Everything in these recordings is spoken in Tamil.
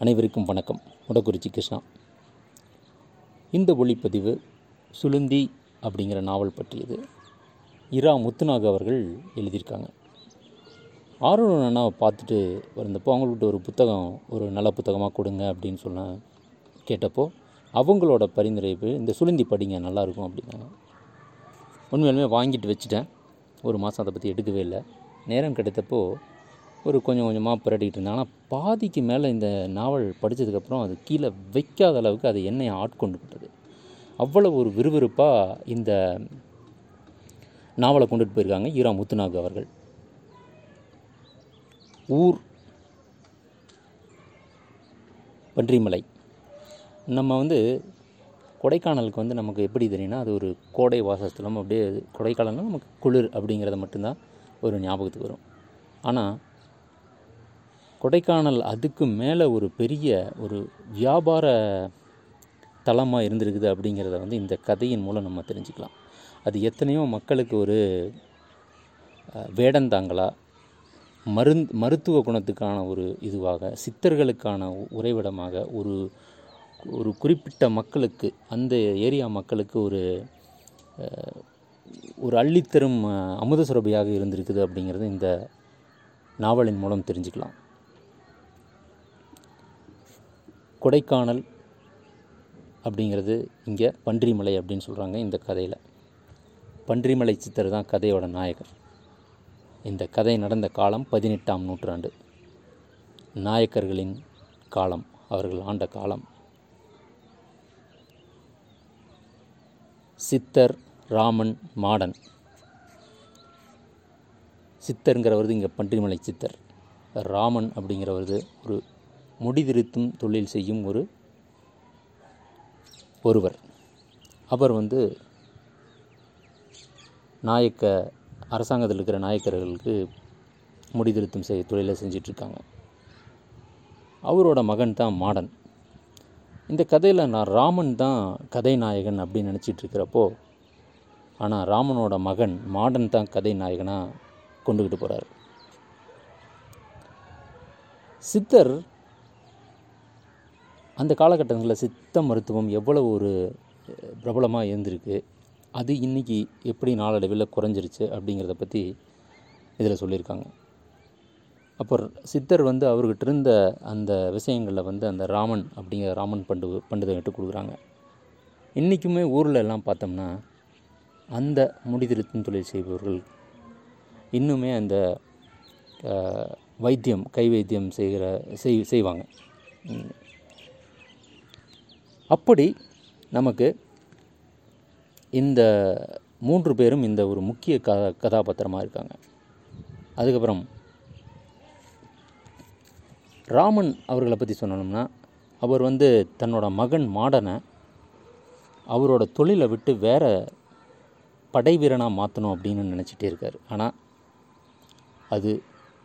அனைவருக்கும் வணக்கம். முடக்குறிச்சி கிருஷ்ணா. இந்த ஒளிப்பதிவு சுளுந்தி அப்படிங்கிற நாவல் பற்றியது. இரா முத்துநாக் அவர்கள் எழுதியிருக்காங்க. ஆர்வம் அண்ணாவை பார்த்துட்டு வந்தப்போ அவங்கள்ட்ட ஒரு புத்தகம் ஒரு நல்ல புத்தகமாக கொடுங்க அப்படின்னு சொன்ன கேட்டப்போ அவங்களோட பரிந்துரை இந்த சுளுந்தி படிங்க நல்லாயிருக்கும் அப்படின்னாங்க. உண்மையிலுமே வாங்கிட்டு வச்சுட்டேன். ஒரு மாதம் அதை பற்றி எடுக்கவே இல்லை. நேரம் கிடைத்தப்போ ஒரு கொஞ்சம் கொஞ்சமாக புரட்டிகிட்டு இருந்தேன். ஆனால் பாதிக்கு மேலே இந்த நாவல் படித்ததுக்கப்புறம் அது கீழே வைக்காத அளவுக்கு அது என்னை ஆட்கொண்டுக்கிட்டது அவ்வளோ ஒரு விறுவிறுப்பாக இந்த நாவலை கொண்டுட்டு போயிருக்காங்க ஈரா முத்துநாக் அவர்கள். ஊர் பன்றிமலை. நம்ம வந்து கொடைக்கானலுக்கு வந்து நமக்கு எப்படி தெரியும்னா அது ஒரு கோடை வாசஸ்தலம் அப்படியே கொடைக்கானல்னா நமக்கு குளிர் அப்படிங்கிறத மட்டும்தான் ஒரு ஞாபகத்துக்கு வரும். ஆனால் கொடைக்கானல் அதுக்கு மேலே ஒரு பெரிய ஒரு வியாபார தளமாக இருந்திருக்குது அப்படிங்கிறத வந்து இந்த கதையின் மூலம் நம்ம தெரிஞ்சுக்கலாம். அது எத்தனையோ மக்களுக்கு ஒரு வேடந்தாங்களா மருந் மருத்துவ குணத்துக்கான ஒரு இதுவாக சித்தர்களுக்கான உறைவிடமாக ஒரு ஒரு குறிப்பிட்ட மக்களுக்கு அந்த ஏரியா மக்களுக்கு ஒரு ஒரு அள்ளித்தரும் அமுத சுரபியாக இருந்திருக்குது அப்படிங்கிறது இந்த நாவலின் மூலம் தெரிஞ்சுக்கலாம். கொடைக்கானல் அப்படிங்கிறது இங்கே பன்றிமலை அப்படின்னு சொல்கிறாங்க இந்த கதையில். பன்றிமலை சித்தர் தான் கதையோட நாயகர். இந்த கதை நடந்த காலம் பதினெட்டாம் நூற்றாண்டு. நாயக்கர்களின் காலம் அவர்கள் ஆண்ட காலம். சித்தர் ராமன் மாடன். சித்தருங்கிறவரது இங்கே பன்றிமலை சித்தர். ராமன் அப்படிங்கிறவரது ஒரு முடிதிருத்தும் தொழில் செய்யும் ஒரு ஒருவர். அவர் வந்து நாயக்க அரசாங்கத்தில் இருக்கிற நாயக்கர்களுக்கு முடிதிருத்தம் செய்ய தொழிலை செஞ்சிட்ருக்காங்க. அவரோட மகன் தான் மாடன். இந்த கதையில் நான் ராமன் தான் கதை நாயகன் அப்படின்னு நினச்சிட்டு இருக்கிறப்போ ஆனால் ராமனோட மகன் மாடன் தான் கதை நாயகனாக கொண்டுக்கிட்டு போகிறார் சித்தர் அந்த காலகட்டங்களில் சித்த மருத்துவம் எவ்வளவு ஒரு பிரபலமாக இருந்திருக்கு அது இன்றைக்கி எப்படி நாளடைவில் குறைஞ்சிருச்சு அப்படிங்கிறத பற்றி இதில் சொல்லியிருக்காங்க. அப்போ சித்தர் வந்து அவர்கிட்ட இருந்த அந்த விஷயங்களில் வந்து அந்த ராமன் அப்படிங்கிற ராமன் பண்டு பண்டிதங்கிட்ட கொடுக்குறாங்க. இன்றைக்குமே ஊரில் எல்லாம் பார்த்தோம்னா அந்த முடிதிருத்தும் தொழில் செய்பவர்கள் இன்னுமே அந்த வைத்தியம் கை வைத்தியம் செய்கிற செய் செய்வாங்க. அப்படி நமக்கு இந்த மூன்று பேரும் இந்த ஒரு முக்கிய க கதாபாத்திரமாக இருக்காங்க. அதுக்கப்புறம் ராமன் அவர்களை பற்றி சொன்னோம்னா அவர் வந்து தன்னோட மகன் மாடனை அவரோட தொழிலை விட்டு வேற படை வீரனாக மாற்றணும் அப்படின்னு நினச்சிட்டே இருக்கார். ஆனால் அது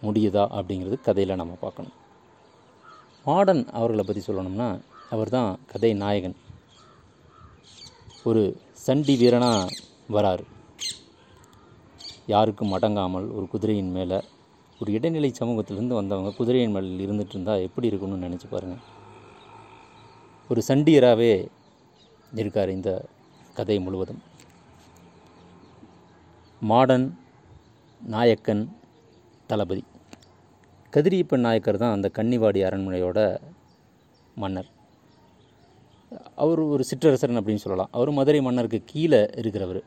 முடியுதா அப்படிங்கிறது கதையில் நம்ம பார்க்கணும். மாடன் அவர்களை பற்றி சொல்லணும்னா அவர் தான் கதை நாயகன் ஒரு சண்டி வீரனாக வரார். யாருக்கும் அடங்காமல் ஒரு குதிரையின் மேலே ஒரு இடைநிலை சமூகத்திலேருந்து வந்தவங்க குதிரையின் மேலே இருந்துட்டு இருந்தால் எப்படி இருக்கும்னு நினச்சி பாருங்கள் ஒரு சண்டியராகவே இருக்கார் இந்த கதை முழுவதும். மாடன் நாயக்கன் தளபதி. கதிரியப்பன் நாயக்கர் தான் அந்த கன்னிவாடி அரண்மனையோட மன்னர். அவர் ஒரு சிற்றரசரன் அப்படின்னு சொல்லலாம். அவர் மதுரை மன்னருக்கு கீழே இருக்கிறவர்.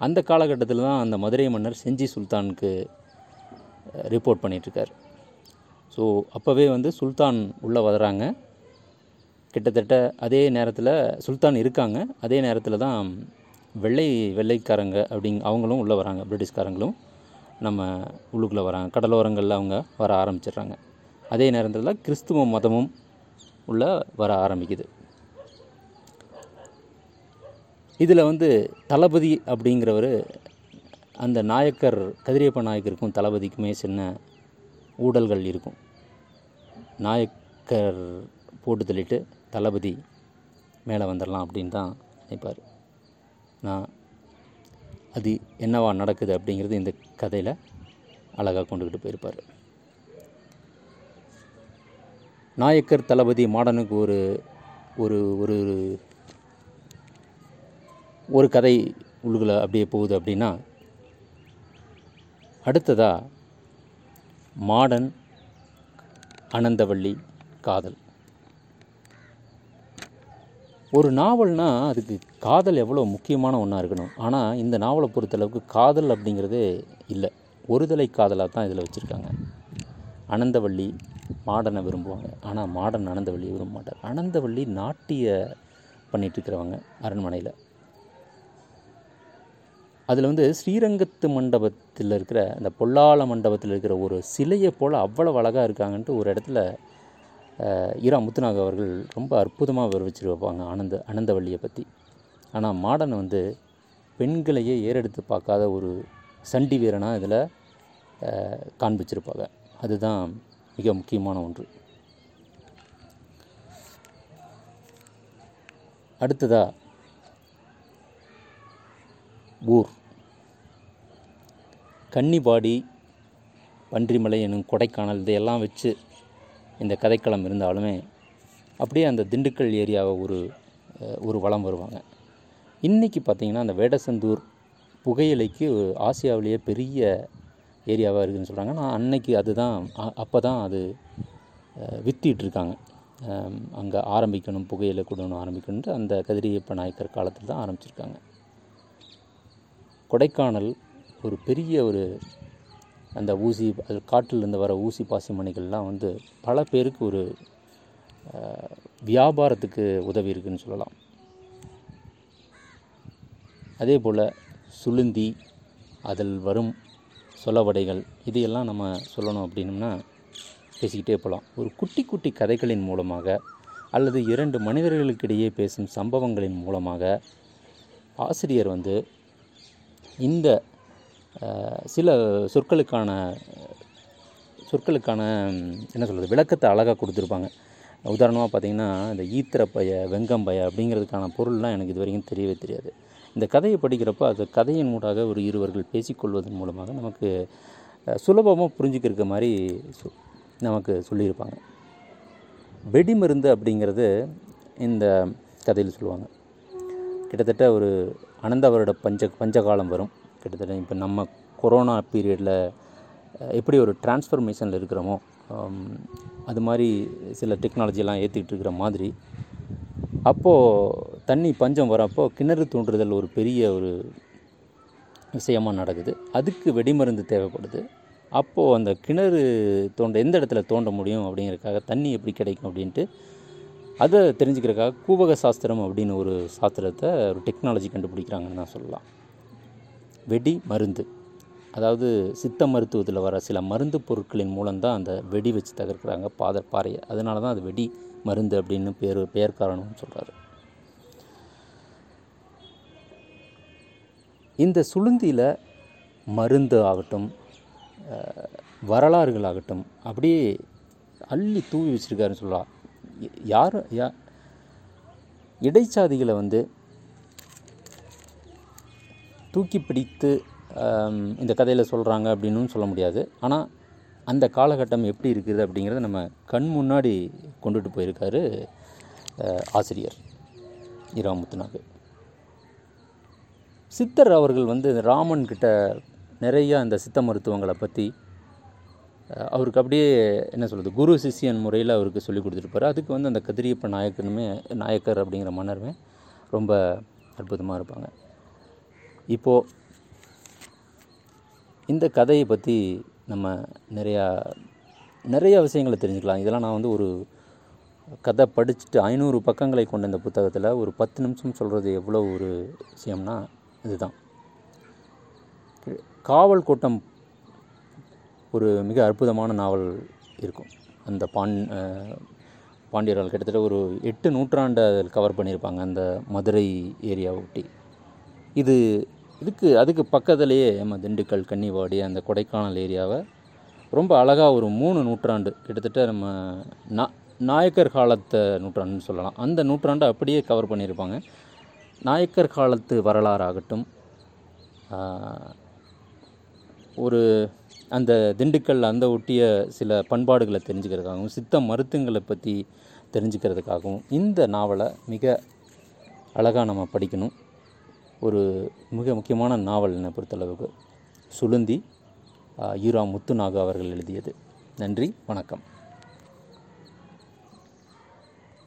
அந்த காலகட்டத்தில் தான் அந்த மதுரை மன்னர் செஞ்சி சுல்தானுக்கு ரிப்போர்ட் பண்ணிகிட்ருக்கார் ஸோ அப்போவே வந்து சுல்தான் உள்ளே வர்றாங்க. கிட்டத்தட்ட அதே நேரத்தில் சுல்தான் இருக்காங்க. அதே நேரத்தில் தான் வெள்ளை வெள்ளைக்காரங்க அப்படிங் அவங்களும் உள்ளே வராங்க. பிரிட்டிஷ்காரங்களும் நம்ம உள்ளுக்குள்ளே வராங்க. கடலோரங்களில் அவங்க வர ஆரம்பிச்சிடுறாங்க. அதே நேரத்தில் கிறிஸ்துவ மதமும் உள்ள வர ஆரம்பிக்குது. இதில் வந்து தளபதி அப்படிங்கிறவர் அந்த நாயக்கர் கதிரியப்ப நாயக்கருக்கும் தளபதிக்குமே சின்ன ஊடல்கள் இருக்கும். நாயக்கர் போட்டு தள்ளிட்டு தளபதி மேலே வந்துடலாம் அப்படின்னு தான் நினைப்பார். நான் அது என்னவா நடக்குது அப்படிங்கிறது இந்த கதையில் அழகாக கொண்டுக்கிட்டு போயிருப்பார். நாயக்கர் தளபதி மாடனுக்கு ஒரு ஒரு ஒரு ஒரு கதை உள்ளுக்குள்ள அப்படியே போகுது அப்படின்னா அடுத்ததாக மாடன் அனந்தவள்ளி காதல். ஒரு நாவல்னால் அதுக்கு காதல் எவ்வளோ முக்கியமான ஒன்றா இருக்கணும். ஆனால் இந்த நாவலை பொறுத்தளவுக்கு காதல் அப்படிங்கிறதே இல்லை. ஒருதலை காதலாக தான் இதில் வச்சுருக்காங்க. அனந்தவள்ளி மாடனை விரும்புவாங்க. ஆனால் மாடன் அனந்தவள்ளியை விரும்ப மாட்டார். அனந்தவள்ளி நாட்டிய பண்ணிகிட்ருக்கிறவங்க அரண்மனையில். அதில் வந்து ஸ்ரீரங்கத்து மண்டபத்தில் இருக்கிற அந்த பொல்லால மண்டபத்தில் இருக்கிற ஒரு சிலையை போல் அவ்வளோ அழகாக இருக்காங்கன்ட்டு ஒரு இடத்துல ஈரா முத்துநாக அவர்கள் ரொம்ப அற்புதமாக விவரிச்சு வைப்பாங்க ஆனந்த அனந்தவள்ளியை பற்றி ஆனால் மாடன் வந்து பெண்களையே ஏறெடுத்து பார்க்காத ஒரு சண்டி வீரனாக இதில் காண்பிச்சிருப்பாங்க. அதுதான் மிக முக்கியமான ஒன்று. அடுத்ததாக ஊர். கன்னிபாடி பன்றிமலை எனும் கொடைக்கானல் இதையெல்லாம் வச்சு இந்த கதைக்களம் இருந்தாலுமே அப்படியே அந்த திண்டுக்கல் ஏரியாவை ஒரு ஒரு வளம் வருவாங்க. இன்றைக்கி பார்த்திங்கன்னா அந்த வேடசந்தூர் புகையிலைக்கு ஆசியாவிலேயே பெரிய ஏரியாவாக இருக்குதுன்னு சொல்கிறாங்க நான் அன்னைக்கு அதுதான் அப்போ தான் அது வித்திட்டுருக்காங்க. அங்கே ஆரம்பிக்கணும் புகையிலை கொடுன்னு ஆரம்பிக்கணுன்ட்டு அந்த கதிரியப்ப நாயக்கர் காலத்தில் தான் ஆரம்பிச்சிருக்காங்க. கொடைக்கானல் ஒரு பெரிய ஒரு அந்த ஊசி அது காட்டிலிருந்து வர ஊசி பாசி மணிகள்லாம் வந்து பல பேருக்கு ஒரு வியாபாரத்துக்கு உதவி இருக்குன்னு சொல்லலாம். அதே போல் சுளுந்தி அதில் வரும் சொலவடைகள் இதையெல்லாம் நம்ம சொல்லணும் அப்படின்னம்னா பேசிக்கிட்டே போகலாம் ஒரு குட்டி குட்டி கதைகளின் மூலமாக அல்லது இரண்டு மனிதர்களுக்கிடையே பேசும் சம்பவங்களின் மூலமாக ஆசிரியர் வந்து இந்த சில சொற்களுக்கான சொற்களுக்கான என்ன சொல்கிறது விளக்கத்தை அழகாக கொடுத்துருப்பாங்க. உதாரணமாக பார்த்தீங்கன்னா இந்த ஈத்திரப்பய வெங்கம்பய அப்படிங்கிறதுக்கான பொருள்லாம் எனக்கு இது வரைக்கும் தெரியவே தெரியாது. இந்த கதையை படிக்கிறப்ப அது கதையின் மூடாக ஒரு இருவர்கள் பேசிக்கொள்வதன் மூலமாக நமக்கு சுலபமாக புரிஞ்சுக்கிற மாதிரி சொ- நமக்கு சொல்லியிருப்பாங்க. வெடிமருந்து அப்படிங்கிறது இந்த கதையில் சொல்லுவாங்க. கிட்டத்தட்ட ஒரு அனந்த வருட பஞ்ச பஞ்சகாலம் வரும். கிட்டத்தட்ட இப்போ நம்ம கொரோனா பீரியடில் எப்படி ஒரு டிரான்ஸ்ஃபர்மேஷனில் இருக்கிறோமோ அது மாதிரி சில டெக்னாலஜிலாம் ஏற்றிக்கிட்டு இருக்கிற மாதிரி அப்போது தண்ணி பஞ்சம் வரப்போ கிணறு தோன்றுதல் ஒரு பெரிய ஒரு விஷயமாக நடக்குது. அதுக்கு வெடிமருந்து தேவைப்படுது. அப்போது அந்த கிணறு தோண்ட எந்த இடத்துல தோண்ட முடியும் அப்படிங்கிறதுக்காக தண்ணி எப்படி கிடைக்கும் அப்படின்ட்டு அதை தெரிஞ்சுக்கிறக்காக கூவக சாஸ்திரம் அப்படின்னு ஒரு சாஸ்திரத்தை ஒரு டெக்னாலஜி கண்டுபிடிக்கிறாங்கன்னு தான் சொல்லலாம். வெடி மருந்து. அதாவது சித்த மருத்துவத்தில் வர சில மருந்து பொருட்களின் மூலம்தான் அந்த வெடி வச்சு தகர்க்கிறாங்க பாத பாறையை. அதனால தான் அது வெடி மருந்து அப்படின்னு பேர் பெயர் காரணம்னு சொல்கிறாரு இந்த சுளுந்தியில் மருந்து ஆகட்டும் வரலாறுகள் ஆகட்டும் அப்படியே அள்ளி தூவி வச்சிருக்காருன்னு சொல்லலாம். யார்? யா இடைச்சாதிகளை வந்து தூக்கி பிடித்து இந்த கதையில் சொல்கிறாங்க அப்படின்னு சொல்ல முடியாது. ஆனால் அந்த காலகட்டம் எப்படி இருக்குது அப்படிங்கிறத நம்ம கண் முன்னாடி கொண்டுட்டு போயிருக்காரு ஆசிரியர் இராமுத்துனாக்கு சித்தர் அவர்கள் வந்து ராமன் கிட்ட நிறைய அந்த சித்த மருத்துவங்களை பற்றி அவருக்கு அப்படியே என்ன சொல்கிறது குரு சிஷ்யன் முறையில் அவருக்கு சொல்லி கொடுத்துருப்பாரு அதுக்கு வந்து அந்த கதிரியப்ப நாயக்கனுமே நாயக்கர் அப்படிங்கிற மன்னருமே ரொம்ப அற்புதமாக இருப்பாங்க. இப்போது இந்த கதையை பற்றி நம்ம நிறையா நிறைய விஷயங்களை தெரிஞ்சுக்கலாம். இதெல்லாம் நான் வந்து ஒரு கதை படிச்சுட்டு ஐநூறு பக்கங்களை கொண்ட இந்த புத்தகத்தில் ஒரு பத்து நிமிஷம் சொல்கிறது எவ்வளோ ஒரு விஷயம்னா இதுதான். காவல் கூட்டம் ஒரு மிக அற்புதமான நாவல் இருக்கும். அந்த பாண் பாண்டியர்கள் கிட்டத்தட்ட ஒரு எட்டு நூற்றாண்டை அதில் கவர் பண்ணியிருப்பாங்க அந்த மதுரை ஏரியாவை ஒட்டி. இது இதுக்கு அதுக்கு பக்கத்துலேயே நம்ம திண்டுக்கல் கன்னிவாடி அந்த கொடைக்கானல் ஏரியாவை ரொம்ப அழகாக ஒரு மூணு நூற்றாண்டு கிட்டத்தட்ட நம்ம நா நாயக்கர் காலத்தை நூற்றாண்டுன்னு சொல்லலாம். அந்த நூற்றாண்டை அப்படியே கவர் பண்ணியிருப்பாங்க. நாயக்கர் காலத்து வரலாறாகட்டும் ஒரு அந்த திண்டுக்கல் அந்த ஒட்டிய சில பண்பாடுகளை தெரிஞ்சுக்கிறதுக்காகவும் சித்த மருத்துவங்களை பற்றி தெரிஞ்சுக்கிறதுக்காகவும் இந்த நாவலை மிக அழகாக நம்ம படிக்கணும். ஒரு மிக முக்கியமான நாவல் என்னை பொறுத்தளவுக்கு. சுளுந்தி ஈரா முத்துநாகு அவர்கள் எழுதியது. நன்றி வணக்கம்.